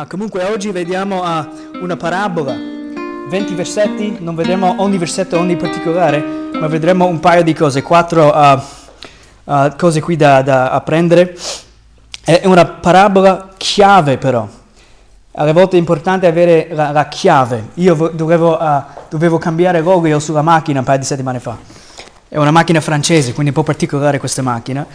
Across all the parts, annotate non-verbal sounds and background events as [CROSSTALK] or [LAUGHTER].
Ah, comunque oggi vediamo uh, una parabola, 20 versetti, non vedremo ogni versetto, ogni particolare, ma vedremo un paio di cose, quattro uh, uh, cose qui da, da, apprendere. È una parabola chiave però, alle volte è importante avere la, la chiave. Io dovevo, dovevo cambiare l'olio sulla macchina un paio di settimane fa. È una macchina francese, quindi un po' particolare questa macchina.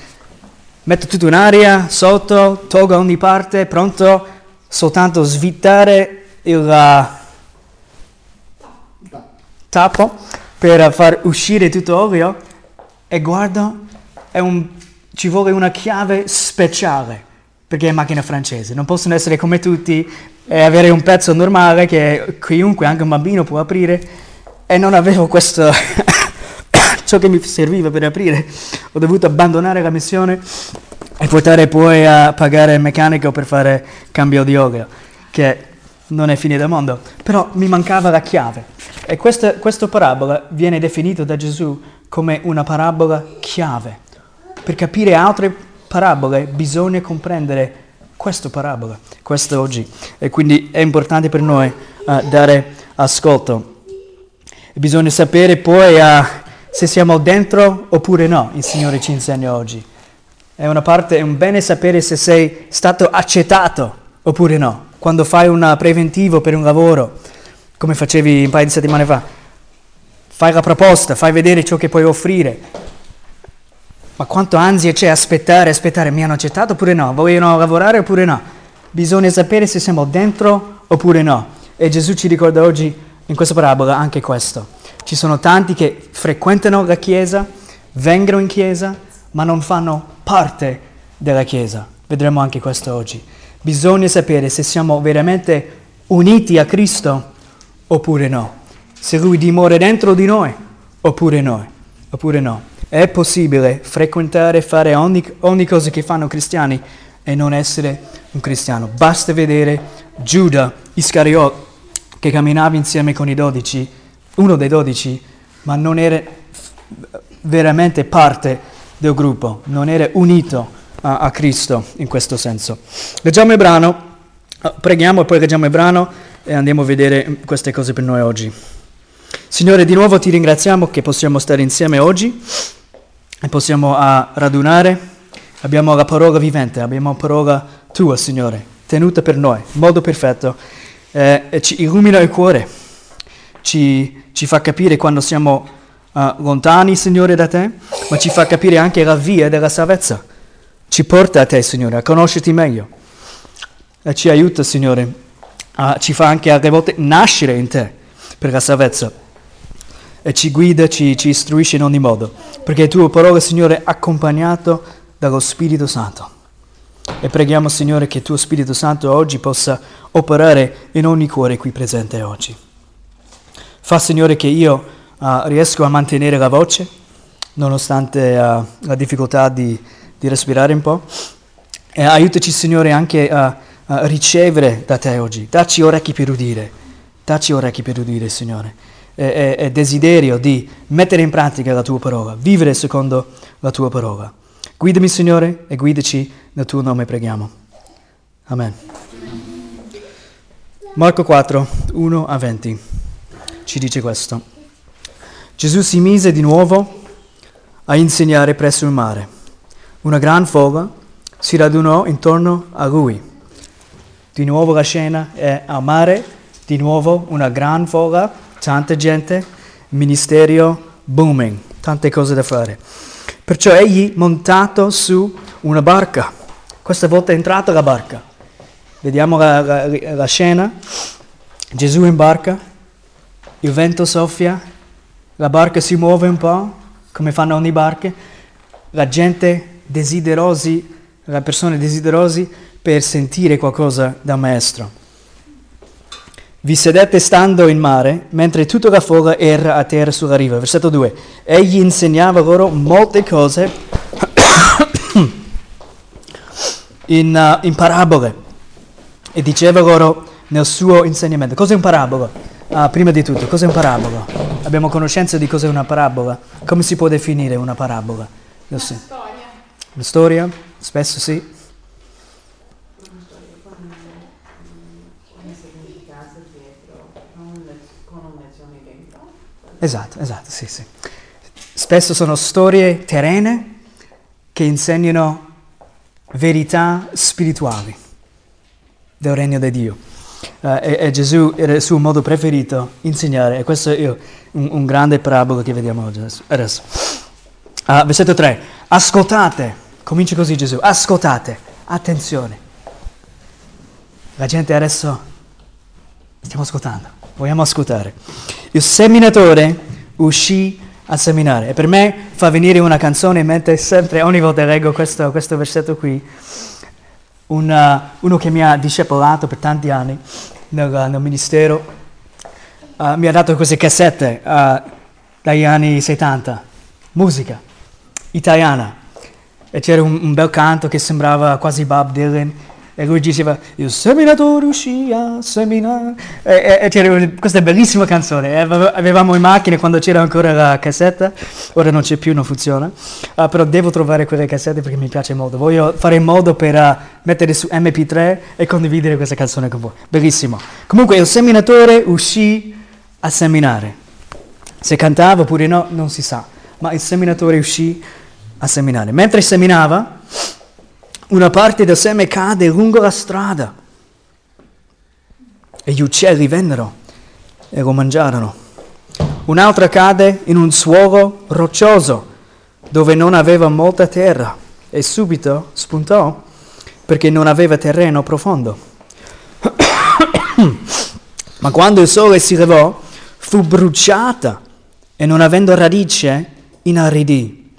Metto tutto in aria, sotto, tolgo ogni parte, pronto soltanto svitare il tappo per far uscire tutto l'olio e guardo, un, ci vuole una chiave speciale perché è macchina francese, non possono essere come tutti e avere un pezzo normale che chiunque, anche un bambino può aprire. E non avevo questo [COUGHS] ciò che mi serviva per aprire, ho dovuto abbandonare la missione e portare poi a pagare il meccanico per fare cambio di olio, che non è fine del mondo, però mi mancava la chiave. E questa, questa parabola viene definita da Gesù come una parabola chiave. Per capire altre parabole bisogna comprendere questa parabola, questa oggi. E quindi è importante per noi uh, dare ascolto. E bisogna sapere poi uh, se siamo dentro oppure no, il Signore ci insegna oggi. È una parte, è un bene sapere se sei stato accettato oppure no. Quando fai un preventivo per un lavoro, come facevi un paio di settimane fa, fai la proposta, fai vedere ciò che puoi offrire. Ma quanto ansia c'è aspettare, aspettare, mi hanno accettato oppure no? Vogliono lavorare oppure no? Bisogna sapere se siamo dentro oppure no. E Gesù ci ricorda oggi in questa parabola anche questo. Ci sono tanti che frequentano la Chiesa, vengono in Chiesa, ma non fanno parte della Chiesa. Vedremo anche questo oggi. Bisogna sapere se siamo veramente uniti a Cristo oppure no. Se Lui dimora dentro di noi oppure no. Oppure no. È possibile frequentare, fare ogni, ogni cosa che fanno cristiani e non essere un cristiano. Basta vedere Giuda Iscariot che camminava insieme con i dodici, uno dei dodici, ma non era veramente parte del gruppo, non era unito a, a Cristo in questo senso. Leggiamo il brano, preghiamo e poi leggiamo il brano e andiamo a vedere queste cose per noi oggi. Signore, di nuovo ti ringraziamo che possiamo stare insieme oggi e possiamo radunare. Abbiamo la parola vivente, abbiamo la parola tua, Signore, tenuta per noi, in modo perfetto. Eh, e ci illumina il cuore, ci, ci fa capire quando siamo uh, lontani, Signore, da te, ma ci fa capire anche la via della salvezza. Ci porta a te, Signore, a conoscerti meglio. E ci aiuta, Signore, uh, ci fa anche alle volte nascere in te per la salvezza. E ci guida, ci, ci istruisce in ogni modo. Perché il tuo parola, Signore, è accompagnato dallo Spirito Santo. E preghiamo, Signore, che tuo Spirito Santo oggi possa operare in ogni cuore qui presente oggi. Fa, Signore, che io uh, riesco a mantenere la voce, nonostante uh, la difficoltà di, di, respirare un po'. E aiutaci, Signore, anche a, a ricevere da te oggi. Dacci orecchi per udire, dacci orecchi per udire, Signore. E, e, e desiderio di mettere in pratica la tua parola, vivere secondo la tua parola. Guidami, Signore, e guidaci nel tuo nome, preghiamo. Amen. Marco 4, 1 a 20 ci dice questo. Gesù si mise di nuovo a insegnare presso il mare. Una gran folla si radunò intorno a lui. Di nuovo la scena è al mare, di nuovo una gran folla, tanta gente, ministero booming, tante cose da fare. Perciò egli montato su una barca, questa volta è entrata la barca. Vediamo la, la, la scena, Gesù in barca, il vento soffia, la barca si muove un po', come fanno ogni barca, la gente desiderosi, le persone desiderosi per sentire qualcosa dal maestro. Vi sedette stando in mare, mentre tutta la folla era a terra sulla riva. Versetto 2. Egli insegnava loro molte cose [COUGHS] in, uh, in parabole e diceva loro nel suo insegnamento. Cos'è un parabola? Ah, prima di tutto, cos'è un parabola? Abbiamo conoscenza di cos'è una parabola? Come si può definire una parabola? Una storia. Una storia? Spesso sì. Esatto, esatto, sì, sì. Spesso sono storie terrene che insegnano verità spirituali del regno di Dio. Eh, e, e Gesù era il suo modo preferito insegnare, e questo è un, un grande parabola che vediamo oggi adesso. Ah, versetto 3, ascoltate, comincia così Gesù, ascoltate, attenzione. La gente adesso stiamo ascoltando, vogliamo ascoltare. Il seminatore uscì a seminare. E per me fa venire una canzone in mente sempre, ogni volta che leggo questo, questo versetto qui, una- uno che mi ha discepolato per tanti anni nel, nel ministero, uh, mi ha dato queste cassette uh, dagli anni 70, musica italiana. E c'era un, un bel canto che sembrava quasi Bob Dylan. E lui diceva, il seminatore uscì a seminare. E, e- questa bellissima canzone. E ave- avevamo in macchina quando c'era ancora la cassetta. Ora non c'è più, non funziona. Ah, però devo trovare quelle cassette perché mi piace molto. Voglio fare in modo per ah, mettere su MP3 e condividere questa canzone con voi. Bellissimo. Comunque il seminatore uscì a seminare. Se cantava oppure no, non si sa. Ma il seminatore uscì a seminare. Mentre seminava, una parte del seme cade lungo la strada e gli uccelli vennero e lo mangiarono. Un'altra cade in un suolo roccioso dove non aveva molta terra e subito spuntò perché non aveva terreno profondo. [COUGHS] Ma quando il sole si levò, fu bruciata e non avendo radice, inaridì.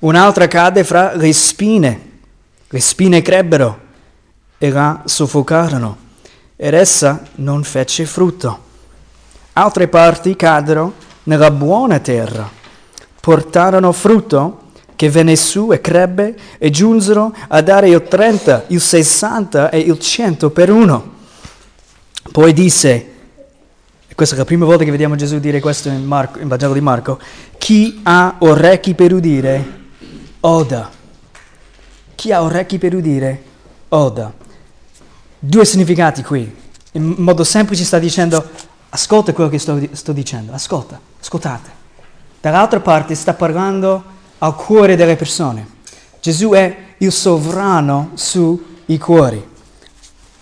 Un'altra cade fra le spine. Le spine crebbero e la soffocarono, ed essa non fece frutto. Altre parti caddero nella buona terra, portarono frutto che venne su e crebbe e giunsero a dare il 30, il 60 e il 100 per uno. Poi disse, e questa è la prima volta che vediamo Gesù dire questo in, Marco, in Vangelo di Marco, chi ha orecchi per udire, oda. Chi ha orecchi per udire, oda. Due significati qui. In modo semplice sta dicendo, ascolta quello che sto, sto dicendo, ascolta, ascoltate. Dall'altra parte sta parlando al cuore delle persone. Gesù è il sovrano sui cuori,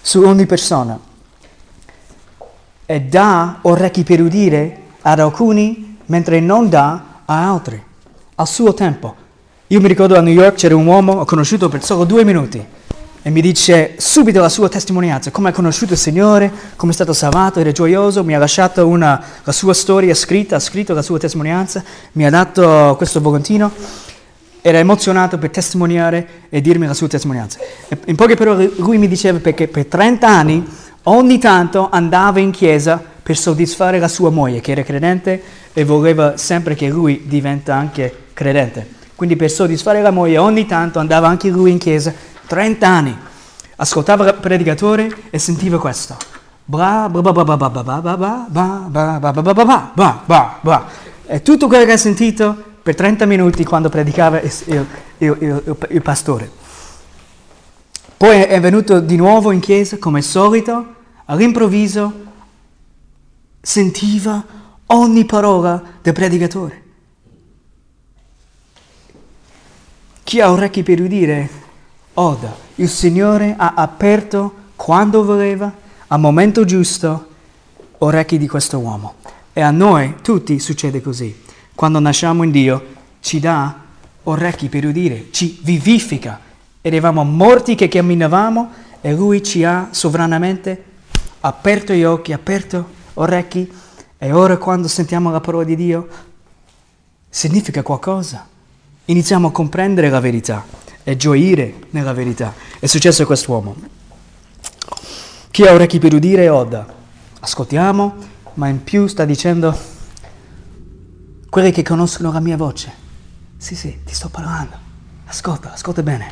su ogni persona. E dà orecchi per udire ad alcuni, mentre non dà a altri, al suo tempo. Io mi ricordo a New York c'era un uomo, ho conosciuto per solo due minuti, e mi dice subito la sua testimonianza, come ha conosciuto il Signore, come è stato salvato, era gioioso, mi ha lasciato una, la sua storia scritta, ha scritto la sua testimonianza, mi ha dato questo volantino, era emozionato per testimoniare e dirmi la sua testimonianza. E in poche parole lui mi diceva perché per 30 anni ogni tanto andava in chiesa per soddisfare la sua moglie che era credente e voleva sempre che lui diventa anche credente. Quindi per soddisfare la moglie ogni tanto andava anche lui in chiesa 30 anni. Ascoltava il predicatore e sentiva questo. E tutto quello che ha sentito per 30 minuti quando predicava il, il, il, il pastore. Poi è venuto di nuovo in chiesa come al solito, all'improvviso sentiva ogni parola del predicatore. Chi ha orecchi per udire, oda. Il Signore ha aperto quando voleva, al momento giusto, orecchi di questo uomo. E a noi tutti succede così. Quando nasciamo in Dio, ci dà orecchi per udire, ci vivifica. Eravamo morti che camminavamo e Lui ci ha sovranamente aperto gli occhi, aperto orecchi. E ora quando sentiamo la parola di Dio, significa qualcosa. Iniziamo a comprendere la verità e gioire nella verità. È successo a quest'uomo. Chi ha orecchi per udire, oda. Ascoltiamo, ma in più sta dicendo quelli che conoscono la mia voce. Sì, sì, ti sto parlando. Ascolta, ascolta bene.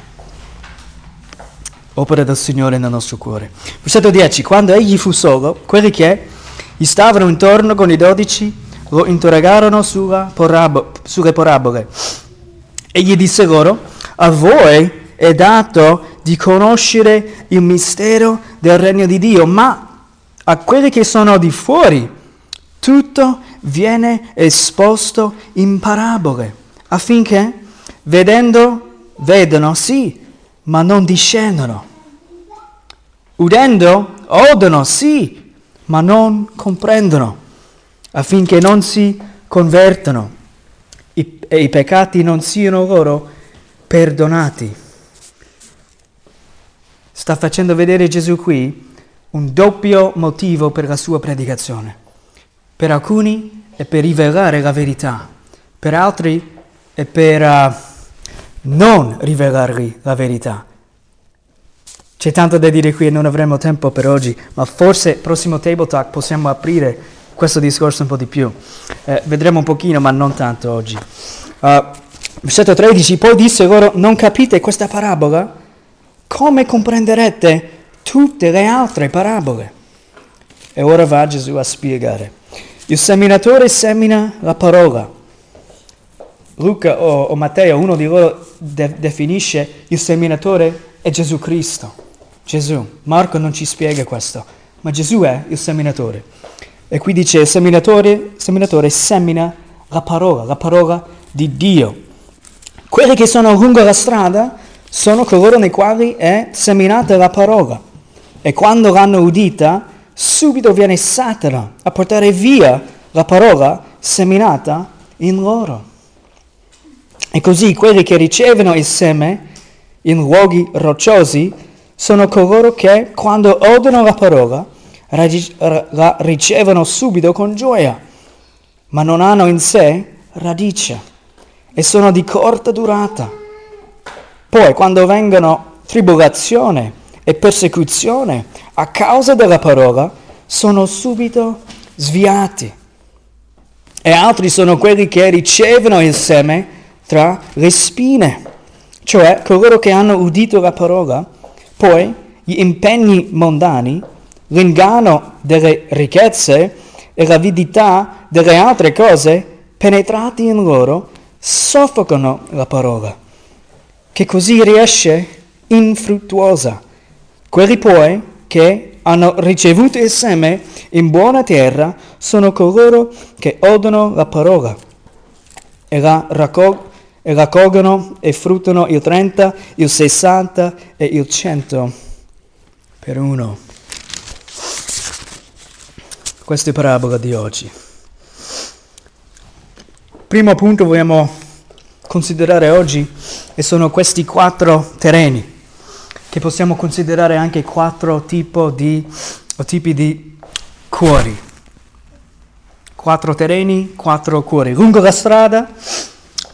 Opera del Signore nel nostro cuore. Versetto 10. Quando egli fu solo, quelli che gli stavano intorno con i dodici lo interrogarono sulle parabole. E gli disse loro, a voi è dato di conoscere il mistero del regno di Dio, ma a quelli che sono di fuori, tutto viene esposto in parabole, affinché vedendo, vedano, sì, ma non discendono. Udendo, odono, sì, ma non comprendono, affinché non si convertano e i peccati non siano loro perdonati. Sta facendo vedere Gesù qui un doppio motivo per la sua predicazione. Per alcuni è per rivelare la verità, per altri è per uh, non rivelargli la verità. C'è tanto da dire qui e non avremo tempo per oggi, ma forse prossimo Table Talk possiamo aprire questo discorso un po' di più. Eh, vedremo un pochino, ma non tanto oggi. Uh, versetto 13, poi disse loro, non capite questa parabola? Come comprenderete tutte le altre parabole? E ora va Gesù a spiegare. Il seminatore semina la parola. Luca o, o Matteo, uno di loro de- definisce il seminatore è Gesù Cristo. Gesù. Marco non ci spiega questo, ma Gesù è il seminatore. E qui dice seminatore, seminatore semina la parola, la parola di Dio. Quelli che sono lungo la strada sono coloro nei quali è seminata la parola. E quando l'hanno udita, subito viene Satana a portare via la parola seminata in loro. E così quelli che ricevono il seme in luoghi rocciosi sono coloro che, quando odono la parola, la ricevono subito con gioia, ma non hanno in sé radice e sono di corta durata. Poi, quando vengono tribolazione e persecuzione a causa della parola, sono subito sviati. E altri sono quelli che ricevono il seme tra le spine, cioè coloro che hanno udito la parola poi gli impegni mondani, l'inganno delle ricchezze e l'avidità delle altre cose penetrati in loro soffocano la parola, che così riesce infruttuosa. Quelli poi che hanno ricevuto il seme in buona terra sono coloro che odono la parola e la raccolgono e raccolgono e fruttano il 30, il 60 e il 100 per uno. La parabola di oggi. Primo punto vogliamo considerare oggi e sono questi quattro terreni che possiamo considerare anche quattro di, tipi di cuori. Quattro terreni, quattro cuori. Lungo la strada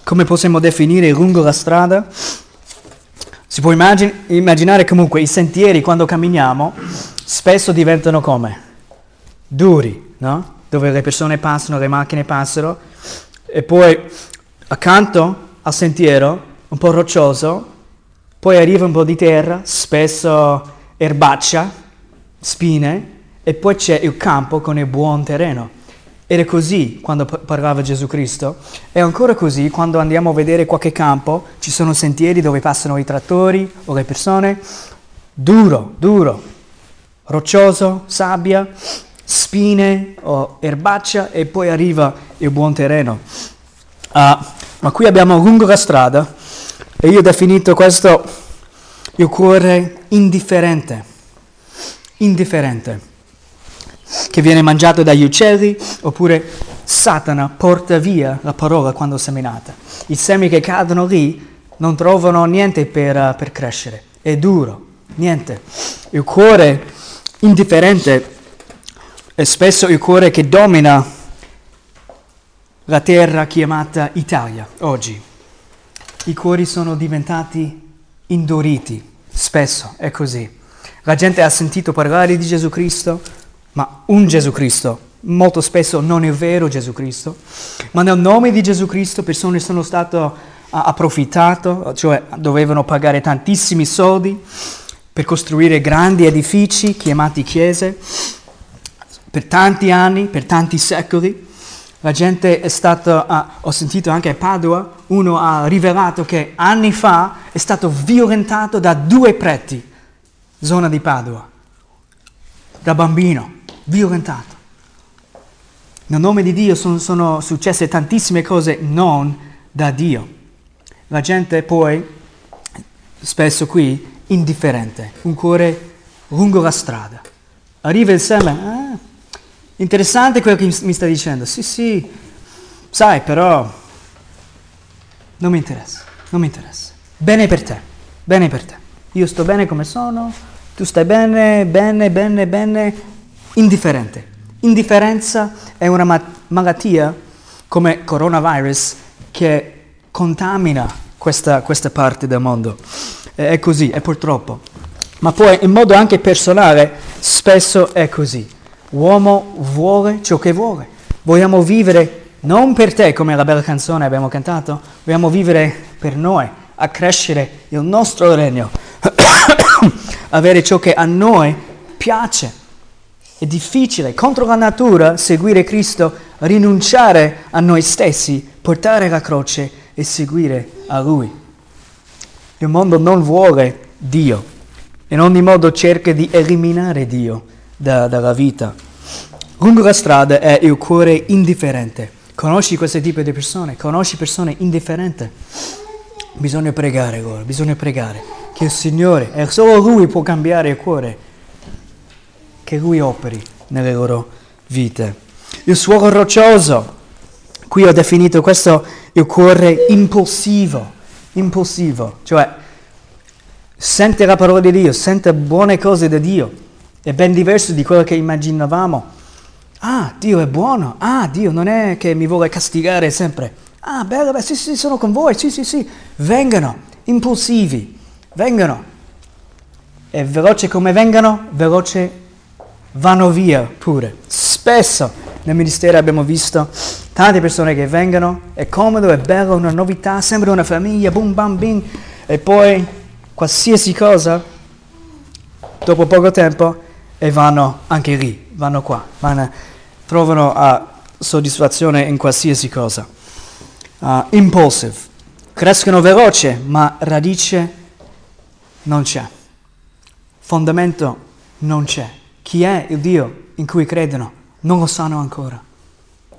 come possiamo definire lungo la strada? Si può immagin- immaginare comunque i sentieri quando camminiamo spesso diventano come? Duri, no? Dove le persone passano, le macchine passano e poi accanto al sentiero, un po' roccioso, poi arriva un po' di terra, spesso erbaccia, spine e poi c'è il campo con il buon terreno. Era così quando parlava Gesù Cristo. È ancora così quando andiamo a vedere qualche campo, ci sono sentieri dove passano i trattori o le persone. Duro, duro, roccioso, sabbia, spine o erbaccia e poi arriva il buon terreno. Uh, ma qui abbiamo lungo la strada e io ho definito questo il cuore indifferente. Indifferente che viene mangiato dagli uccelli, oppure Satana porta via la parola quando seminata. I semi che cadono lì non trovano niente per, per crescere, è duro, niente. Il cuore indifferente è spesso il cuore che domina la terra chiamata Italia oggi. I cuori sono diventati induriti, spesso è così. La gente ha sentito parlare di Gesù Cristo, ma un Gesù Cristo. Molto spesso non è vero Gesù Cristo, ma nel nome di Gesù Cristo persone sono state uh, approfittate, cioè dovevano pagare tantissimi soldi per costruire grandi edifici chiamati chiese per tanti anni, per tanti secoli. La gente è stata, uh, ho sentito anche a Padova, uno ha rivelato che anni fa è stato violentato da due preti, zona di Padova, da bambino violentato. Nel nome di Dio sono, sono successe tantissime cose non da Dio. La gente poi, spesso qui, indifferente, un cuore lungo la strada. Arriva il seme, ah, interessante quello che mi sta dicendo, sì sì, sai però, non mi interessa, non mi interessa. Bene per te, bene per te. Io sto bene come sono, tu stai bene, bene, bene, bene, indifferente. Indifferenza è una ma- malattia come coronavirus che contamina questa, questa parte del mondo. È così, è purtroppo. Ma poi in modo anche personale spesso è così. L'uomo vuole ciò che vuole. Vogliamo vivere non per te, come la bella canzone abbiamo cantato, vogliamo vivere per noi, a crescere il nostro regno, [COUGHS] avere ciò che a noi piace. È difficile contro la natura seguire Cristo, rinunciare a noi stessi, portare la croce e seguire a Lui. Il mondo non vuole Dio, in ogni modo cerca di eliminare Dio da, dalla vita. Lungo la strada è il cuore indifferente. Conosci questo tipo di persone? Conosci persone indifferenti? Bisogna pregare loro, bisogna pregare che il Signore, e solo Lui può cambiare il cuore, che Lui operi nelle loro vite. Il suolo roccioso, qui ho definito questo il cuore impulsivo, impulsivo, cioè sente la parola di Dio, sente buone cose da Dio, è ben diverso di quello che immaginavamo. Ah, Dio è buono, ah, Dio non è che mi vuole castigare sempre. Ah, bello, beh, sì, sì, sono con voi, sì, sì, sì. Vengano, impulsivi, vengano. E veloce come vengano, veloce vanno via pure. Spesso nel ministero abbiamo visto tante persone che vengono, è comodo, è bello, una novità, sembra una famiglia, boom, bam, bing, e poi qualsiasi cosa, dopo poco tempo, e vanno anche lì, vanno qua, vanno, trovano uh, soddisfazione in qualsiasi cosa. Uh, impulsive, crescono veloce, ma radice non c'è, fondamento non c'è. Chi è il Dio in cui credono? Non lo sanno ancora.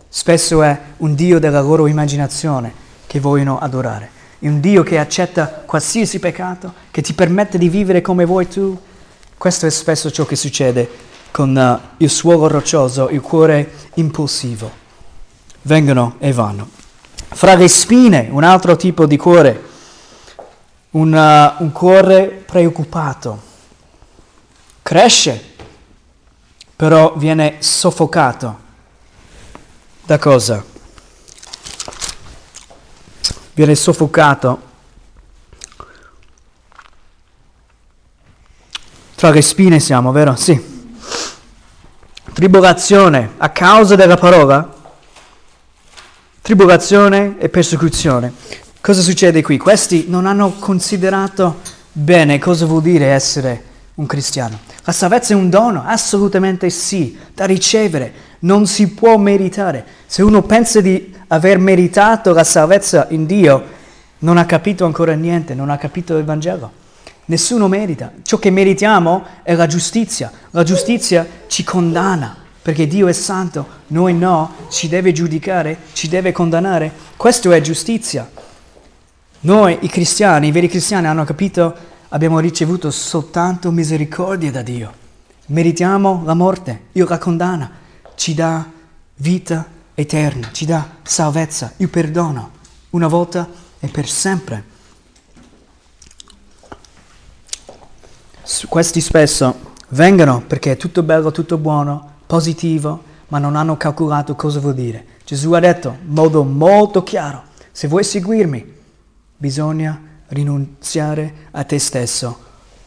Spesso è un Dio della loro immaginazione che vogliono adorare un Dio che accetta qualsiasi peccato, che ti permette di vivere come vuoi tu. Questo è spesso ciò che succede con uh, il suolo roccioso, il cuore impulsivo. Vengono e vanno. Fra le spine, un altro tipo di cuore, un, uh, un cuore preoccupato. Cresce, però viene soffocato. Da cosa? viene soffocato tra le spine siamo, vero? Sì. Tribolazione a causa della parola? Tribolazione e persecuzione. Cosa succede qui? Questi non hanno considerato bene cosa vuol dire essere un cristiano. La salvezza è un dono? Assolutamente sì, da ricevere, non si può meritare. Se uno pensa di aver meritato la salvezza in Dio, non ha capito ancora niente, non ha capito il Vangelo. Nessuno merita. Ciò che meritiamo è la giustizia. La giustizia ci condanna, perché Dio è santo, noi no, ci deve giudicare, ci deve condannare. Questo è giustizia. Noi, i cristiani, i veri cristiani, hanno capito, abbiamo ricevuto soltanto misericordia da Dio. Meritiamo la morte, Dio la condanna, ci dà vita eterna, ci dà salvezza, il perdono, una volta e per sempre. Questi spesso vengono perché è tutto bello, tutto buono, positivo, ma non hanno calcolato cosa vuol dire. Gesù ha detto in modo molto chiaro, se vuoi seguirmi, bisogna rinunziare a te stesso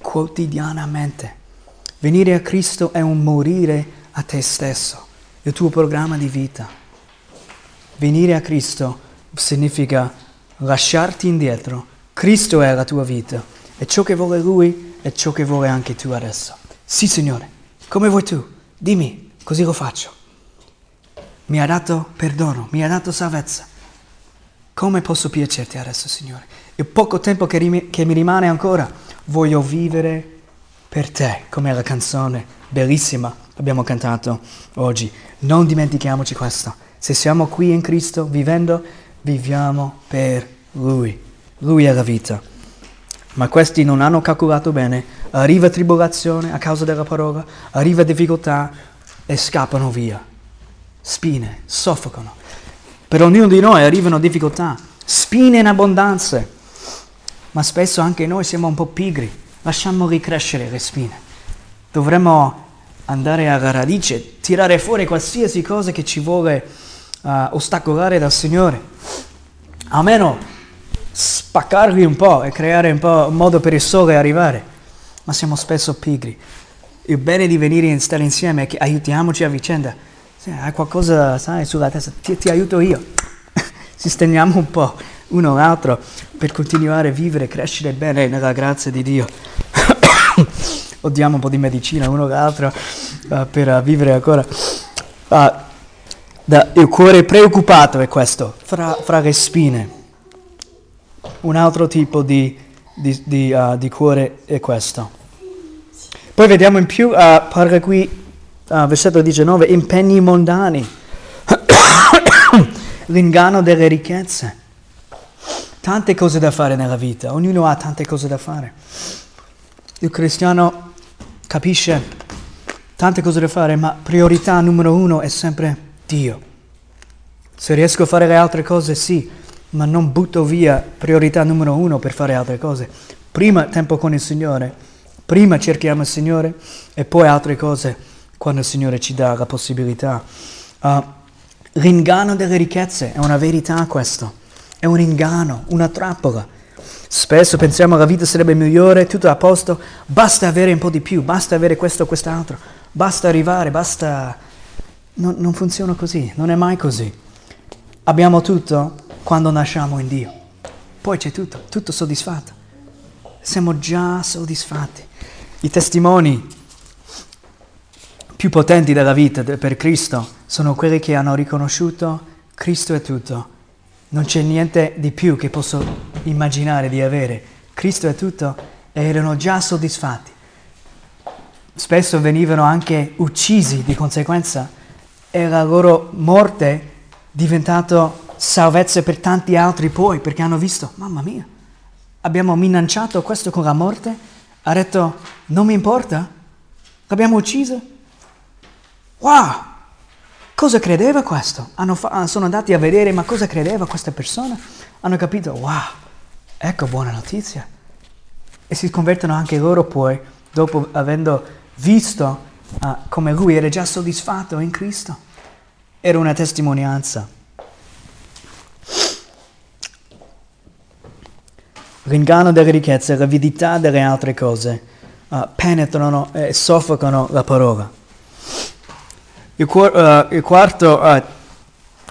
quotidianamente. Venire a Cristo è un morire a te stesso, il tuo programma di vita. Venire a Cristo significa lasciarti indietro. Cristo è la tua vita e ciò che vuole Lui è ciò che vuole anche tu adesso. Sì, Signore, come vuoi tu? Dimmi, così lo faccio. Mi ha dato perdono, mi ha dato salvezza. Come posso piacerti adesso, Signore? Il poco tempo che, rim- che mi rimane ancora, voglio vivere per te, come la canzone bellissima abbiamo cantato oggi. Non dimentichiamoci questo. Se siamo qui in Cristo vivendo, viviamo per Lui. Lui è la vita. Ma questi non hanno calcolato bene. Arriva tribolazione a causa della parola, arriva difficoltà e scappano via. Spine, soffocano. Per ognuno di noi arrivano difficoltà, spine in abbondanza. Ma spesso anche noi siamo un po' pigri. Lasciamo ricrescere le spine. Dovremmo andare alla radice, tirare fuori qualsiasi cosa che ci vuole uh, ostacolare dal Signore. Almeno spaccarli un po' e creare un po' un modo per il sole arrivare. Ma siamo spesso pigri. Il bene di venire e stare insieme è che aiutiamoci a vicenda. Se hai qualcosa, sai, sulla testa, ti, ti aiuto io. [LAUGHS] Sistemiamo un po' uno l'altro per continuare a vivere e crescere bene nella grazia di Dio. [COUGHS] o diamo un po' di medicina uno l'altro uh, per uh, vivere ancora. Uh, da, il cuore preoccupato è questo, fra, fra, le spine. Un altro tipo di, di, di, di, cuore è questo. Poi vediamo in più, parla qui, versetto 19, impegni mondani, [COUGHS] l'inganno delle ricchezze. Tante cose da fare nella vita, ognuno ha tante cose da fare. Il cristiano capisce tante cose da fare, ma priorità numero uno è sempre Dio. Se riesco a fare le altre cose, sì, ma non butto via priorità numero uno per fare altre cose. Prima tempo con il Signore, prima cerchiamo il Signore e poi altre cose quando il Signore ci dà la possibilità. Uh, l'inganno delle ricchezze è una verità questo, è un inganno, una trappola. Spesso pensiamo che la vita sarebbe migliore, tutto a posto, basta avere un po' di più, basta avere questo o quest'altro, basta arrivare, basta... Non, non funziona così, non è mai così. Abbiamo tutto quando nasciamo in Dio. Poi c'è tutto, tutto soddisfatto. Siamo già soddisfatti. I testimoni più potenti della vita per Cristo sono quelli che hanno riconosciuto Cristo è tutto non c'è niente di più che posso immaginare di avere. Cristo è tutto e erano già soddisfatti. Spesso venivano anche uccisi di conseguenza e la loro morte diventato salvezza per tanti altri poi perché hanno visto, mamma mia, abbiamo minacciato questo con la morte, ha detto non mi importa, l'abbiamo ucciso. Wow! Cosa credeva questo? Fa- ah, sono andati a vedere ma cosa credeva questa persona? Hanno capito, wow, ecco buona notizia. E si convertono anche loro poi, dopo avendo visto uh, come lui era già soddisfatto in Cristo. Era una testimonianza. L'inganno delle ricchezze, l'avidità delle altre cose uh, penetrano e soffocano la parola. Il, cuor, uh, il quarto uh,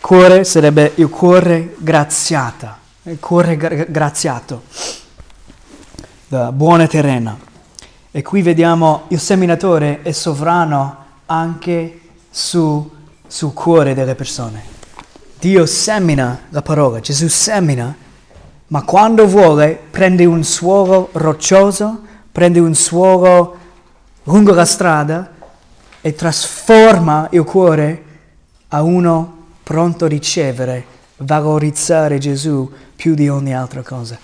cuore sarebbe il cuore graziata, il cuore gra- graziato, la buona terrena. E qui vediamo il seminatore è sovrano anche su, sul cuore delle persone. Dio semina la parola, Gesù semina, ma quando vuole prende un suolo roccioso, prende un suolo lungo la strada e trasforma il cuore a uno pronto a ricevere, valorizzare Gesù più di ogni altra cosa.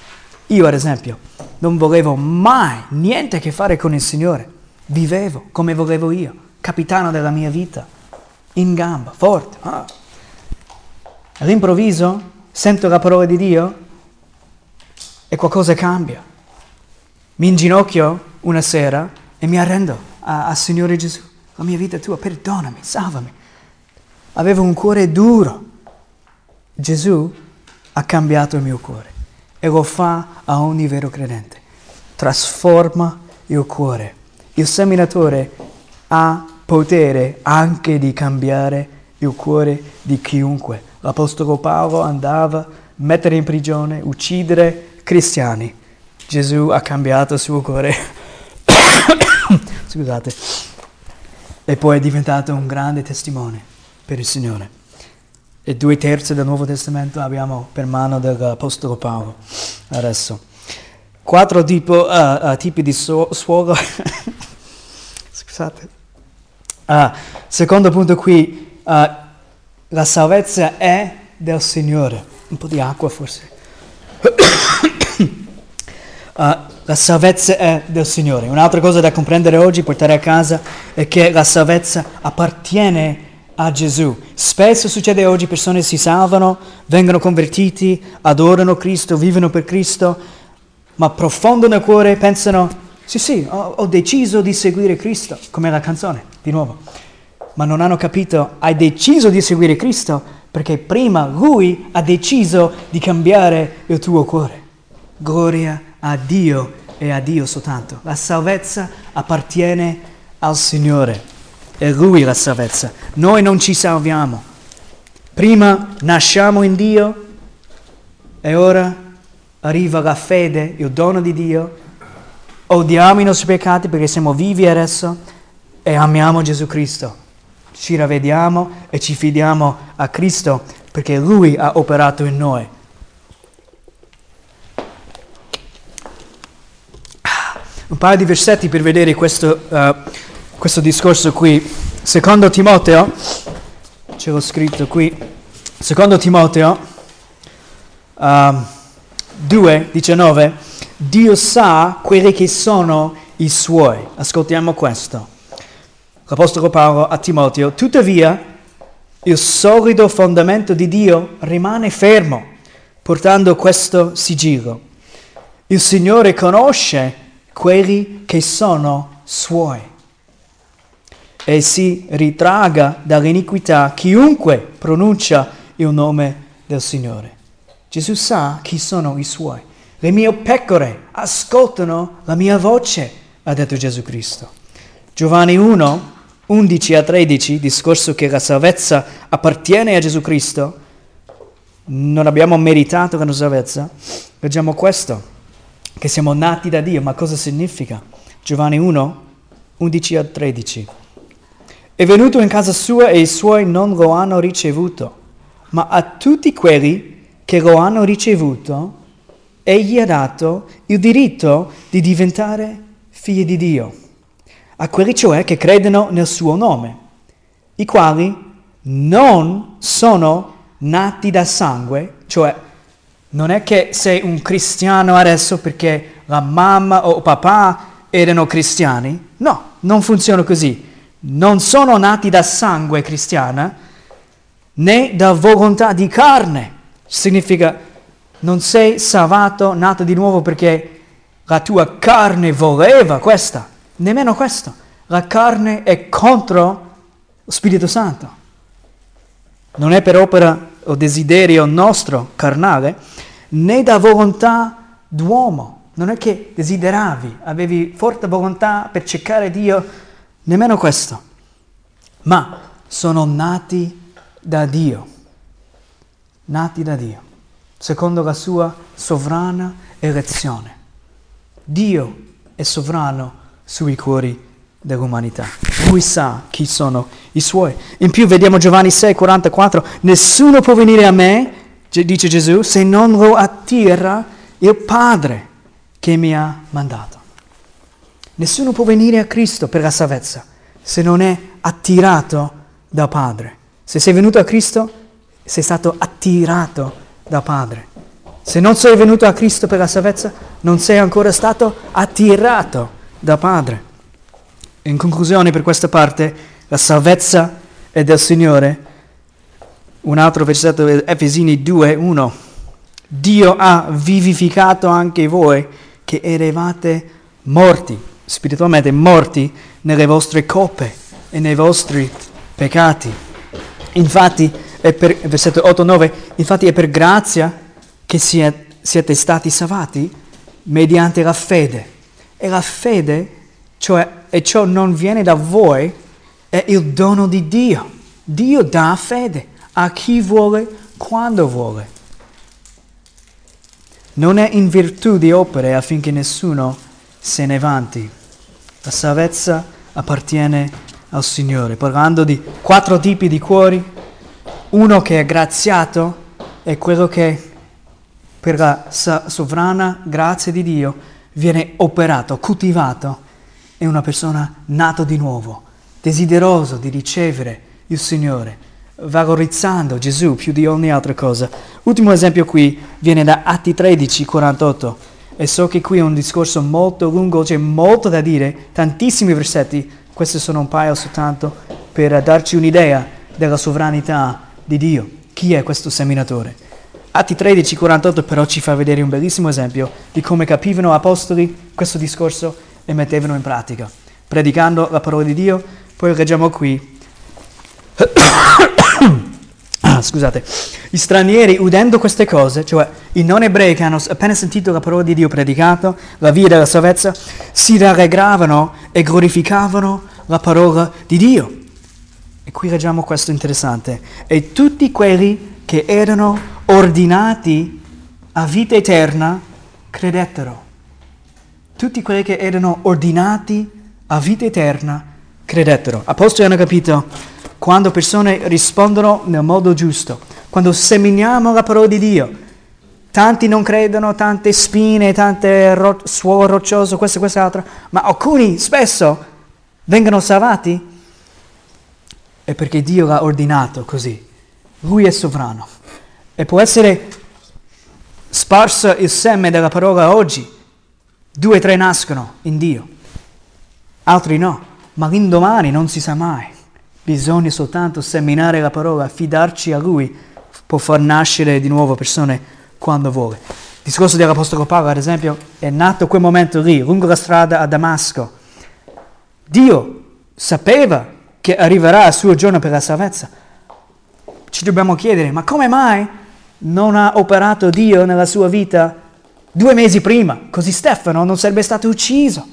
Io, ad esempio, non volevo mai niente a che fare con il Signore. Vivevo come volevo io, capitano della mia vita, in gamba, forte. Ah. All'improvviso sento la parola di Dio e qualcosa cambia. Mi inginocchio una sera e mi arrendo al Signore Gesù la mia vita è tua, perdonami, salvami. Avevo un cuore duro. Gesù ha cambiato il mio cuore e lo fa a ogni vero credente. Trasforma il cuore. Il seminatore ha potere anche di cambiare il cuore di chiunque. L'Apostolo Paolo andava a mettere in prigione, uccidere cristiani. Gesù ha cambiato il suo cuore. [COUGHS] Scusate e poi è diventato un grande testimone per il Signore. E due terzi del Nuovo Testamento abbiamo per mano dell'Apostolo Paolo. Adesso, quattro tipo, uh, uh, tipi di su- suolo. [LAUGHS] Scusate. Ah, secondo punto qui, ah, la salvezza è del Signore. Un po' di acqua forse. [COUGHS] Ah, la salvezza è del Signore. Un'altra cosa da comprendere oggi, portare a casa, è che la salvezza appartiene a Gesù. Spesso succede oggi, persone si salvano, vengono convertiti, adorano Cristo, vivono per Cristo, ma profondo nel cuore pensano, sì sì, ho, ho deciso di seguire Cristo, come la canzone, di nuovo. Ma non hanno capito, hai deciso di seguire Cristo perché prima Lui ha deciso di cambiare il tuo cuore. Gloria a Dio e a Dio soltanto. La salvezza appartiene al Signore. È Lui la salvezza. Noi non ci salviamo. Prima nasciamo in Dio e ora arriva la fede, il dono di Dio. Odiamo i nostri peccati perché siamo vivi adesso e amiamo Gesù Cristo. Ci ravvediamo e ci fidiamo a Cristo perché Lui ha operato in noi. Un paio di versetti per vedere questo, uh, questo discorso qui. Secondo Timoteo, ce l'ho scritto qui, secondo Timoteo uh, 2, 19, Dio sa quelli che sono i suoi. Ascoltiamo questo. L'Apostolo Paolo a Timoteo, tuttavia il solido fondamento di Dio rimane fermo, portando questo sigillo. Il Signore conosce quelli che sono suoi e si ritraga dall'iniquità chiunque pronuncia il nome del Signore. Gesù sa chi sono i suoi. Le mie pecore ascoltano la mia voce, ha detto Gesù Cristo. Giovanni 1, 11 a 13, discorso che la salvezza appartiene a Gesù Cristo, non abbiamo meritato la nostra salvezza, leggiamo questo, che siamo nati da Dio, ma cosa significa? Giovanni 1, 11 a 13. È venuto in casa sua e i suoi non lo hanno ricevuto, ma a tutti quelli che lo hanno ricevuto, egli ha dato il diritto di diventare figli di Dio, a quelli cioè che credono nel suo nome, i quali non sono nati da sangue, cioè non è che sei un cristiano adesso perché la mamma o papà erano cristiani, no, non funziona così non sono nati da sangue cristiana né da volontà di carne. Significa non sei salvato, nato di nuovo perché la tua carne voleva questa, nemmeno questo. La carne è contro lo Spirito Santo. Non è per opera o desiderio nostro carnale, né da volontà d'uomo. Non è che desideravi, avevi forte volontà per cercare Dio nemmeno questo, ma sono nati da Dio, nati da Dio, secondo la sua sovrana elezione. Dio è sovrano sui cuori dell'umanità. Lui sa chi sono i suoi. In più vediamo Giovanni 6, 44, nessuno può venire a me, dice Gesù, se non lo attira il Padre che mi ha mandato. Nessuno può venire a Cristo per la salvezza se non è attirato da Padre. Se sei venuto a Cristo, sei stato attirato da Padre. Se non sei venuto a Cristo per la salvezza, non sei ancora stato attirato da Padre. In conclusione, per questa parte, la salvezza è del Signore. Un altro versetto è Efesini 2, 1. Dio ha vivificato anche voi che eravate morti spiritualmente morti nelle vostre coppe e nei vostri peccati. Infatti, è per, versetto 8-9, infatti è per grazia che siete stati salvati mediante la fede. E la fede, cioè, e ciò non viene da voi, è il dono di Dio. Dio dà fede a chi vuole, quando vuole. Non è in virtù di opere affinché nessuno se ne vanti. La salvezza appartiene al Signore. Parlando di quattro tipi di cuori, uno che è graziato è quello che per la sovrana grazia di Dio viene operato, coltivato, è una persona nata di nuovo, desideroso di ricevere il Signore, valorizzando Gesù più di ogni altra cosa. Ultimo esempio qui viene da Atti 13, 48. E so che qui è un discorso molto lungo, c'è molto da dire, tantissimi versetti, questi sono un paio soltanto per darci un'idea della sovranità di Dio. Chi è questo seminatore? Atti 13, 48 però ci fa vedere un bellissimo esempio di come capivano apostoli questo discorso e mettevano in pratica, predicando la parola di Dio. Poi leggiamo qui. [COUGHS] Scusate, gli stranieri udendo queste cose, cioè i non ebrei che hanno appena sentito la parola di Dio predicato, la via della salvezza, si rallegravano e glorificavano la parola di Dio. E qui leggiamo questo interessante. E tutti quelli che erano ordinati a vita eterna credettero. Tutti quelli che erano ordinati a vita eterna credettero. Apostoli hanno capito quando persone rispondono nel modo giusto, quando seminiamo la parola di Dio. Tanti non credono, tante spine, tante ro- suolo roccioso, questo e quest'altro, ma alcuni spesso vengono salvati è perché Dio l'ha ordinato così. Lui è sovrano. E può essere sparso il seme della parola oggi. Due o tre nascono in Dio, altri no, ma l'indomani non si sa mai. Bisogna soltanto seminare la parola, fidarci a Lui, può far nascere di nuovo persone quando vuole. Il discorso dell'Apostolo Paolo, ad esempio, è nato quel momento lì, lungo la strada a Damasco. Dio sapeva che arriverà il suo giorno per la salvezza. Ci dobbiamo chiedere, ma come mai non ha operato Dio nella sua vita due mesi prima? Così Stefano non sarebbe stato ucciso.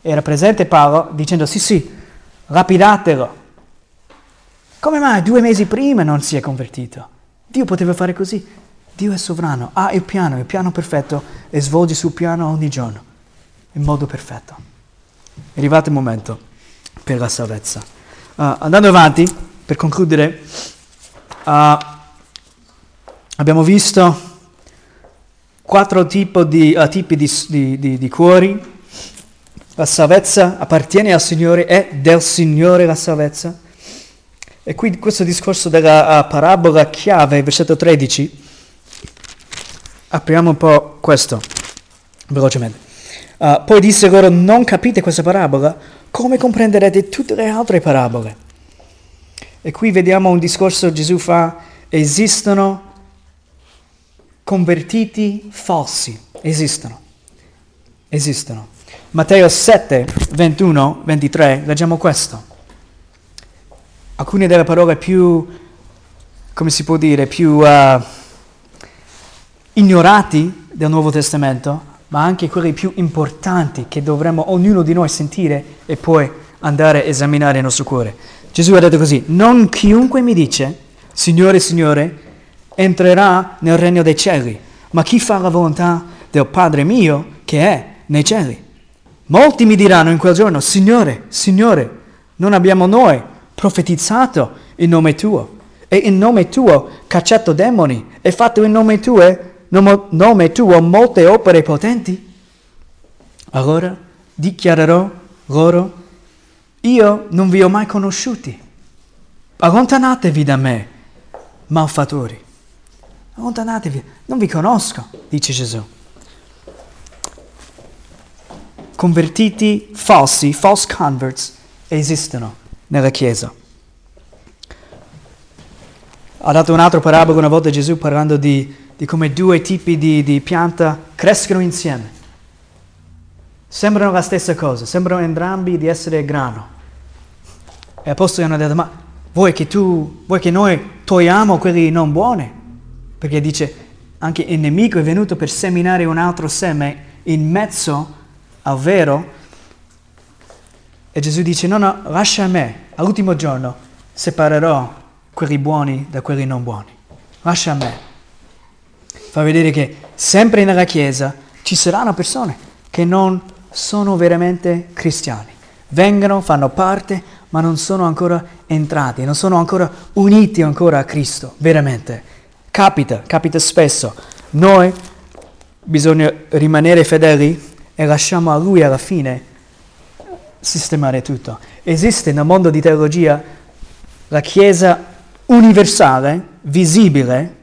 Era presente Paolo dicendo, sì sì, lapidatelo, come mai due mesi prima non si è convertito? Dio poteva fare così. Dio è sovrano, ha il piano, il piano perfetto e svolge suo piano ogni giorno, in modo perfetto. È arrivato il momento per la salvezza. Uh, andando avanti, per concludere, uh, abbiamo visto quattro di, uh, tipi di, di, di, cuori. La salvezza appartiene al Signore, è del Signore la salvezza. E qui questo discorso della uh, parabola chiave, versetto 13, apriamo un po' questo, velocemente. Uh, poi disse loro, non capite questa parabola? Come comprenderete tutte le altre parabole? E qui vediamo un discorso Gesù fa, esistono convertiti falsi, esistono, esistono. Matteo 7, 21, 23, leggiamo questo alcune delle parole più, come si può dire, più uh, ignorati del Nuovo Testamento, ma anche quelle più importanti che dovremmo ognuno di noi sentire e poi andare a esaminare il nostro cuore. Gesù ha detto così, non chiunque mi dice, Signore, Signore, entrerà nel regno dei cieli, ma chi fa la volontà del Padre mio che è nei cieli. Molti mi diranno in quel giorno, Signore, Signore, non abbiamo noi profetizzato in nome tuo e in nome tuo cacciato demoni e fatto in nome tuo, nome tuo molte opere potenti? Allora dichiarerò loro, io non vi ho mai conosciuti, allontanatevi da me, malfattori. Allontanatevi, non vi conosco, dice Gesù. Convertiti falsi, false converts, esistono nella Chiesa. Ha dato un'altra parabola una volta Gesù parlando di, di come due tipi di, di pianta crescono insieme. Sembrano la stessa cosa, sembrano entrambi di essere grano. E apostoli hanno detto, ma vuoi che, tu, vuoi che noi togliamo quelli non buoni? Perché dice, anche il nemico è venuto per seminare un altro seme in mezzo al vero e Gesù dice, no, no, lascia a me, all'ultimo giorno separerò quelli buoni da quelli non buoni. Lascia a me. Fa vedere che sempre nella Chiesa ci saranno persone che non sono veramente cristiani. Vengono, fanno parte, ma non sono ancora entrati, non sono ancora uniti ancora a Cristo, veramente. Capita, capita spesso. Noi bisogna rimanere fedeli e lasciamo a Lui alla fine sistemare tutto. Esiste nel mondo di teologia la Chiesa universale, visibile,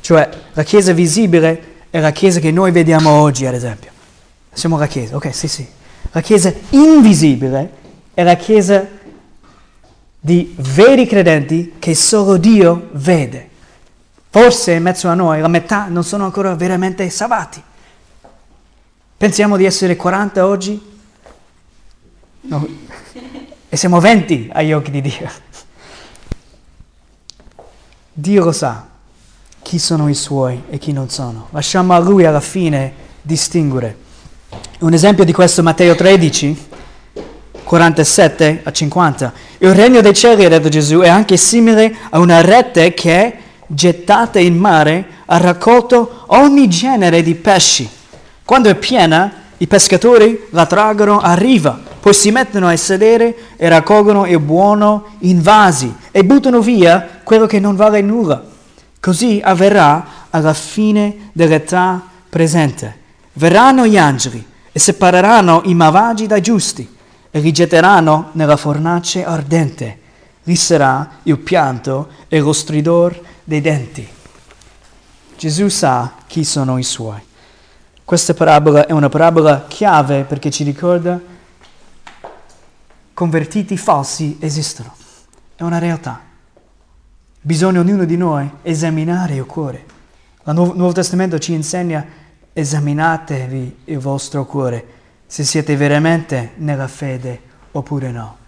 cioè la Chiesa visibile è la Chiesa che noi vediamo oggi, ad esempio. Siamo la Chiesa, ok, sì, sì. La Chiesa invisibile è la Chiesa di veri credenti che solo Dio vede. Forse in mezzo a noi la metà non sono ancora veramente salvati. Pensiamo di essere 40 oggi? No. E siamo 20 agli occhi di Dio. Dio lo sa chi sono i suoi e chi non sono. Lasciamo a Lui alla fine distinguere. Un esempio di questo Matteo 13, 47 a 50. Il regno dei cieli, ha detto Gesù, è anche simile a una rete che, gettata in mare, ha raccolto ogni genere di pesci. Quando è piena, i pescatori la traggono a riva, poi si mettono a sedere e raccolgono il buono in vasi e buttano via quello che non vale nulla. Così avverrà alla fine dell'età presente. Verranno gli angeli e separeranno i malvagi dai giusti e li getteranno nella fornace ardente. Lì sarà il pianto e lo stridor dei denti. Gesù sa chi sono i suoi. Questa parabola è una parabola chiave perché ci ricorda convertiti falsi esistono. È una realtà. Bisogna ognuno di noi esaminare il cuore. Il Nuovo Testamento ci insegna esaminatevi il vostro cuore se siete veramente nella fede oppure no.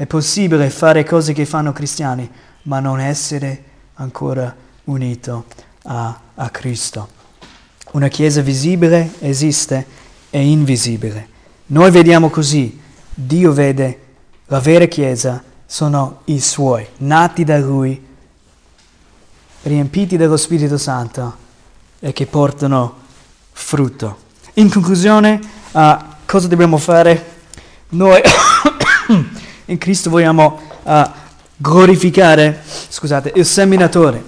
È possibile fare cose che fanno cristiani, ma non essere ancora unito a, a Cristo. Una chiesa visibile esiste e invisibile. Noi vediamo così, Dio vede, la vera chiesa sono i suoi, nati da Lui, riempiti dello Spirito Santo e che portano frutto. In conclusione, uh, cosa dobbiamo fare? Noi [COUGHS] [COUGHS] [COUGHS] in Cristo vogliamo uh, glorificare, scusate, il seminatore.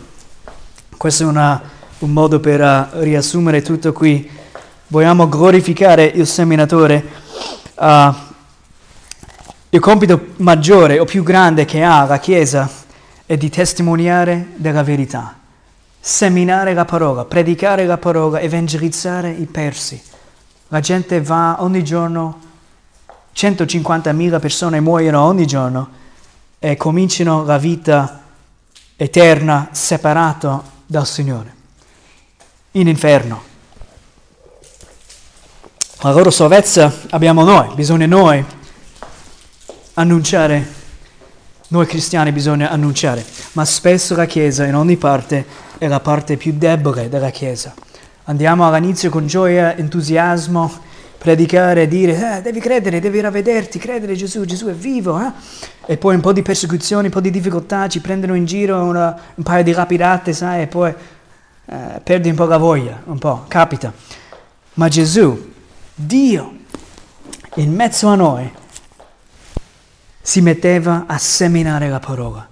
Questo è una, un modo per uh, riassumere tutto qui. Vogliamo glorificare il seminatore. il compito maggiore o più grande che ha la Chiesa è di testimoniare della verità seminare la parola, predicare la parola, evangelizzare i persi. La gente va ogni giorno, 150.000 persone muoiono ogni giorno e cominciano la vita eterna separato dal Signore, in inferno. La loro salvezza abbiamo noi, bisogna noi annunciare, noi cristiani bisogna annunciare, ma spesso la Chiesa in ogni parte è la parte più debole della Chiesa. Andiamo all'inizio con gioia, entusiasmo, predicare, dire, eh, devi credere, devi ravvederti, credere Gesù, Gesù è vivo. Eh? E poi un po' di persecuzioni, un po' di difficoltà, ci prendono in giro una, un paio di rapidate, sai, e poi eh, perdi un po' la voglia, un po', capita. Ma Gesù, Dio, in mezzo a noi, si metteva a seminare la parola.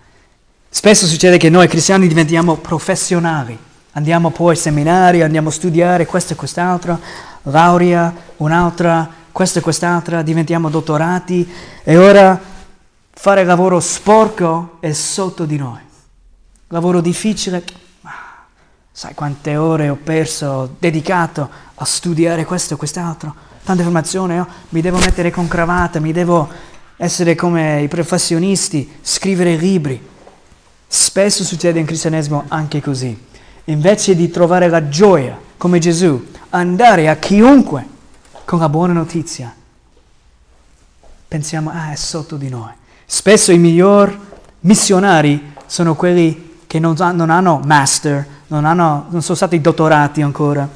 Spesso succede che noi cristiani diventiamo professionali, andiamo poi ai seminari, andiamo a studiare questo e quest'altro, laurea, un'altra, questo e quest'altra, diventiamo dottorati e ora fare lavoro sporco è sotto di noi. Lavoro difficile, sai quante ore ho perso, dedicato a studiare questo e quest'altro, tanta informazione, oh, mi devo mettere con cravatta, mi devo essere come i professionisti, scrivere libri. Spesso succede in cristianesimo anche così. Invece di trovare la gioia, come Gesù, andare a chiunque con la buona notizia, pensiamo, ah, è sotto di noi. Spesso i migliori missionari sono quelli che non, non hanno master, non, hanno, non sono stati dottorati ancora,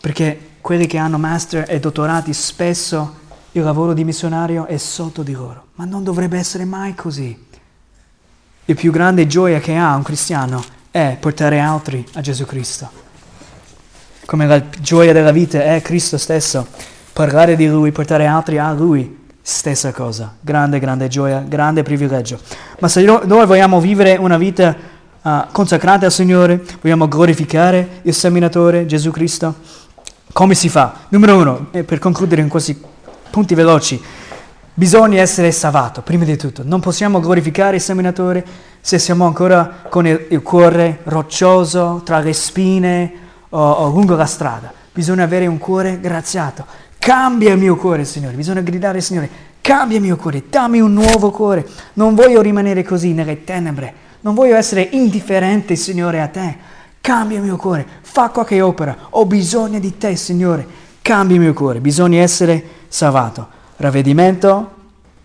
perché quelli che hanno master e dottorati spesso il lavoro di missionario è sotto di loro, ma non dovrebbe essere mai così. La più grande gioia che ha un cristiano è portare altri a Gesù Cristo. Come la gioia della vita è Cristo stesso. Parlare di Lui, portare altri a Lui, stessa cosa. Grande, grande gioia, grande privilegio. Ma se noi vogliamo vivere una vita uh, consacrata al Signore, vogliamo glorificare il seminatore Gesù Cristo, come si fa? Numero uno, per concludere in questi punti veloci, Bisogna essere salvato, prima di tutto. Non possiamo glorificare il seminatore se siamo ancora con il, il cuore roccioso, tra le spine o, o lungo la strada. Bisogna avere un cuore graziato. Cambia il mio cuore, Signore. Bisogna gridare Signore, cambia il mio cuore, dammi un nuovo cuore. Non voglio rimanere così nelle tenebre. Non voglio essere indifferente, Signore, a te. Cambia il mio cuore, fa qualche opera. Ho bisogno di te, Signore. Cambia il mio cuore. Bisogna essere salvato ravvedimento,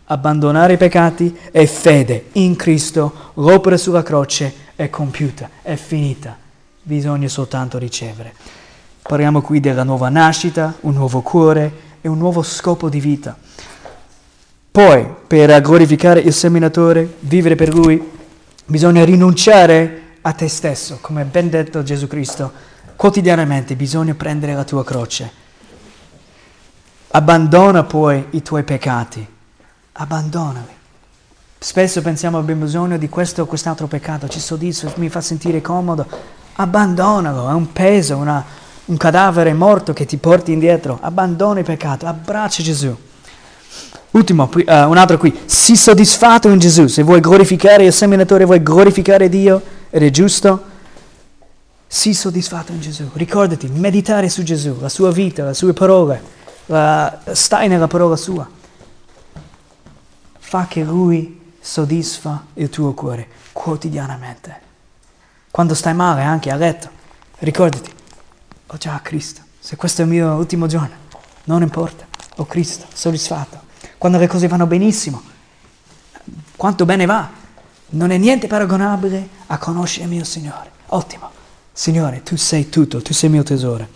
abbandonare i peccati e fede in Cristo, l'opera sulla croce è compiuta, è finita, bisogna soltanto ricevere. Parliamo qui della nuova nascita, un nuovo cuore e un nuovo scopo di vita. Poi, per glorificare il seminatore, vivere per lui, bisogna rinunciare a te stesso, come ben detto Gesù Cristo. Quotidianamente bisogna prendere la tua croce Abbandona poi i tuoi peccati, abbandonali. Spesso pensiamo abbiamo bisogno di questo o quest'altro peccato, ci soddisfa, mi fa sentire comodo. Abbandonalo, è un peso, una, un cadavere morto che ti porti indietro. Abbandona il peccato, abbraccia Gesù. Ultimo, uh, un altro qui. Sii soddisfatto in Gesù. Se vuoi glorificare il seminatore, vuoi glorificare Dio ed è giusto, sii soddisfatto in Gesù. Ricordati, meditare su Gesù, la sua vita, le sue parole la, stai nella parola sua. Fa che Lui soddisfa il tuo cuore quotidianamente. Quando stai male, anche a letto, ricordati, ho già Cristo. Se questo è il mio ultimo giorno, non importa, ho Cristo, soddisfatto. Quando le cose vanno benissimo, quanto bene va, non è niente paragonabile a conoscere il mio Signore. Ottimo. Signore, tu sei tutto, tu sei il mio tesoro.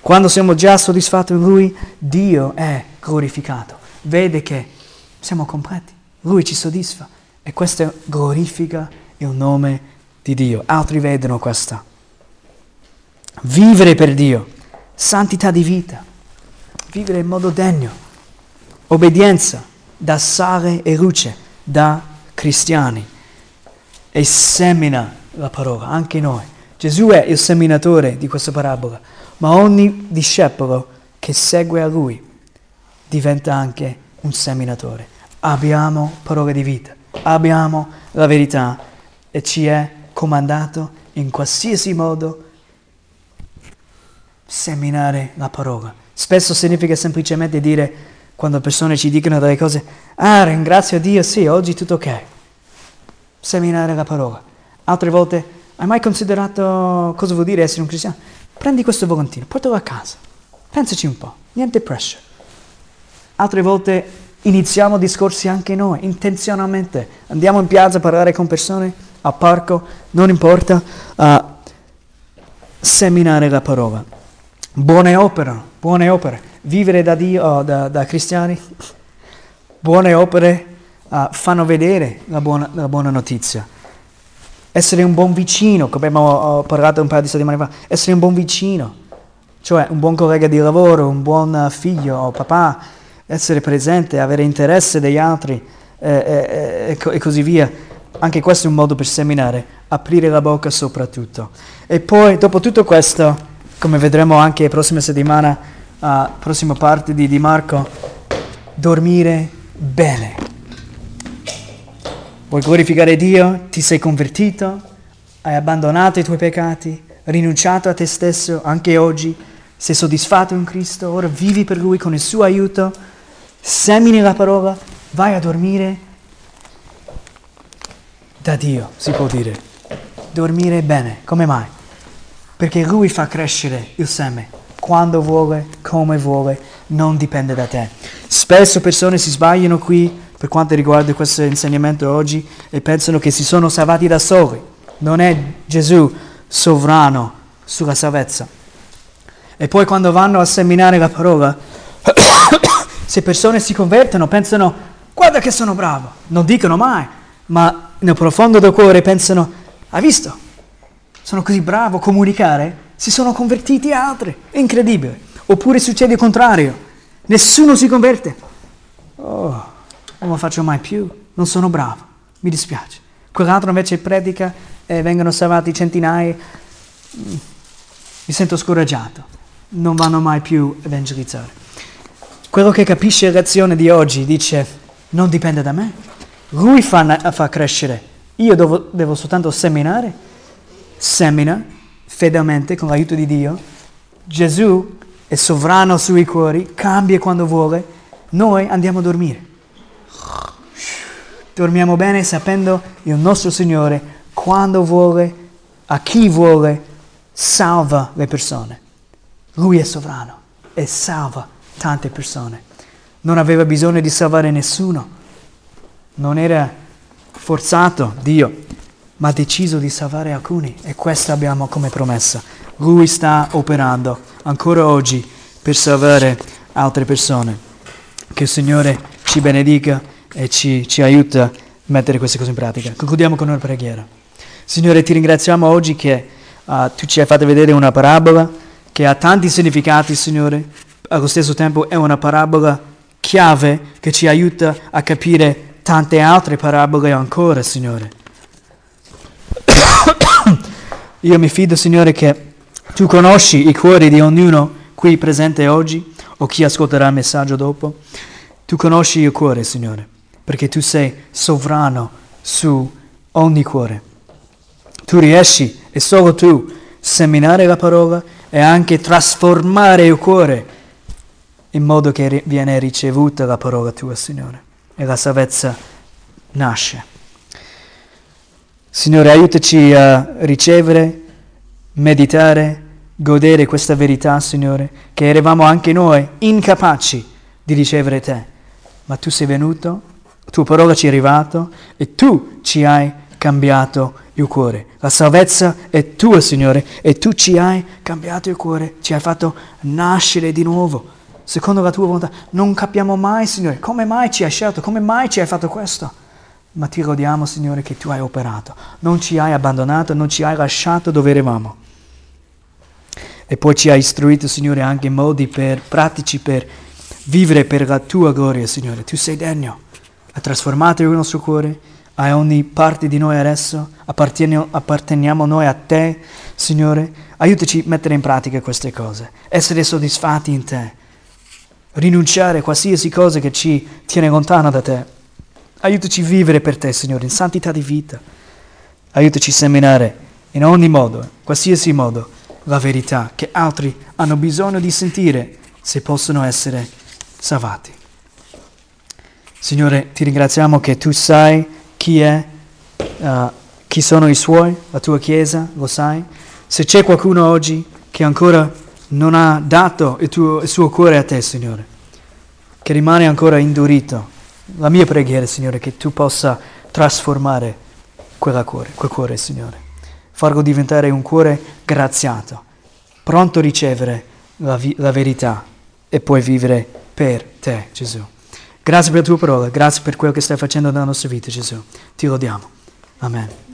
Quando siamo già soddisfatti in Lui, Dio è glorificato. Vede che siamo completi. Lui ci soddisfa. E questo glorifica il nome di Dio. Altri vedono questo. Vivere per Dio. Santità di vita. Vivere in modo degno. Obbedienza da sale e luce, da cristiani. E semina la parola, anche noi. Gesù è il seminatore di questa parabola ma ogni discepolo che segue a lui diventa anche un seminatore. Abbiamo parole di vita, abbiamo la verità e ci è comandato in qualsiasi modo seminare la parola. Spesso significa semplicemente dire, quando persone ci dicono delle cose, ah ringrazio Dio, sì, oggi tutto ok. Seminare la parola. Altre volte, hai mai considerato cosa vuol dire essere un cristiano? Prendi questo volantino, portalo a casa. Pensaci un po', niente pressure. Altre volte iniziamo discorsi anche noi, intenzionalmente. Andiamo in piazza a parlare con persone, al parco, non importa, a seminare la parola. Buone opere, buone opere. Vivere da Dio, oh, da, da, cristiani, buone opere uh, fanno vedere la buona, la buona notizia essere un buon vicino, come abbiamo parlato un paio di settimane fa, essere un buon vicino, cioè un buon collega di lavoro, un buon figlio o papà, essere presente, avere interesse degli altri eh, eh, e così via. Anche questo è un modo per seminare, aprire la bocca soprattutto. E poi, dopo tutto questo, come vedremo anche la prossima settimana, uh, prossima parte di, di Marco, dormire bene. Vuoi glorificare Dio? Ti sei convertito? Hai abbandonato i tuoi peccati? Rinunciato a te stesso anche oggi? Sei soddisfatto in Cristo? Ora vivi per Lui con il suo aiuto? Semini la parola? Vai a dormire? Da Dio, si può dire. Dormire bene. Come mai? Perché Lui fa crescere il seme. Quando vuole, come vuole, non dipende da te. Spesso persone si sbagliano qui per quanto riguarda questo insegnamento oggi e pensano che si sono salvati da soli. Non è Gesù sovrano sulla salvezza. E poi quando vanno a seminare la parola, [COUGHS] se persone si convertono, pensano, guarda che sono bravo. Non dicono mai, ma nel profondo del cuore pensano, hai visto? Sono così bravo a comunicare, si sono convertiti altri. È incredibile. Oppure succede il contrario, nessuno si converte. Oh, non lo faccio mai più, non sono bravo, mi dispiace. Quell'altro invece predica e vengono salvati centinaia, mi sento scoraggiato, non vanno mai più a evangelizzare. Quello che capisce la lezione di oggi dice, non dipende da me. Lui fa, fa crescere. Io devo, devo soltanto seminare. Semina fedelmente con l'aiuto di Dio. Gesù è sovrano sui cuori, cambia quando vuole. Noi andiamo a dormire. Dormiamo bene sapendo il nostro Signore quando vuole, a chi vuole, salva le persone. Lui è sovrano e salva tante persone. Non aveva bisogno di salvare nessuno. Non era forzato Dio, ma ha deciso di salvare alcuni e questo abbiamo come promessa. Lui sta operando ancora oggi per salvare altre persone. Che il Signore ci benedica e ci, ci aiuta a mettere queste cose in pratica. Concludiamo con una preghiera. Signore, ti ringraziamo oggi che uh, tu ci hai fatto vedere una parabola che ha tanti significati, Signore. Allo stesso tempo è una parabola chiave che ci aiuta a capire tante altre parabole ancora, Signore. [COUGHS] Io mi fido, Signore, che tu conosci i cuori di ognuno qui presente oggi o chi ascolterà il messaggio dopo. Tu conosci il cuore, Signore, perché tu sei sovrano su ogni cuore. Tu riesci, e solo tu, seminare la parola e anche trasformare il cuore in modo che viene ricevuta la parola tua, Signore, e la salvezza nasce. Signore, aiutaci a ricevere, meditare, godere questa verità, Signore, che eravamo anche noi incapaci di ricevere te, ma tu sei venuto, la tua parola ci è arrivata e tu ci hai cambiato il cuore. La salvezza è tua, Signore, e tu ci hai cambiato il cuore, ci hai fatto nascere di nuovo secondo la tua volontà. Non capiamo mai, Signore, come mai ci hai scelto, come mai ci hai fatto questo. Ma ti rodiamo, Signore, che tu hai operato. Non ci hai abbandonato, non ci hai lasciato dove eravamo. E poi ci hai istruito, Signore, anche modi per, pratici per vivere per la tua gloria, Signore. Tu sei degno. Hai trasformato il nostro cuore a ogni parte di noi adesso. Apparteniamo noi a te, Signore. Aiutaci a mettere in pratica queste cose. Essere soddisfatti in te rinunciare a qualsiasi cosa che ci tiene lontano da te. Aiutaci a vivere per te, Signore, in santità di vita. Aiutaci a seminare in ogni modo, qualsiasi modo, la verità che altri hanno bisogno di sentire se possono essere salvati. Signore, ti ringraziamo che tu sai chi è, uh, chi sono i suoi, la tua Chiesa, lo sai. Se c'è qualcuno oggi che ancora non ha dato il, tuo, il suo cuore a te, Signore, che rimane ancora indurito. La mia preghiera, Signore, è che tu possa trasformare cuore, quel cuore, Signore, farlo diventare un cuore graziato, pronto a ricevere la, vi- la verità e poi vivere per te, Gesù. Grazie per la tua parola, grazie per quello che stai facendo nella nostra vita, Gesù. Ti lodiamo. Amen.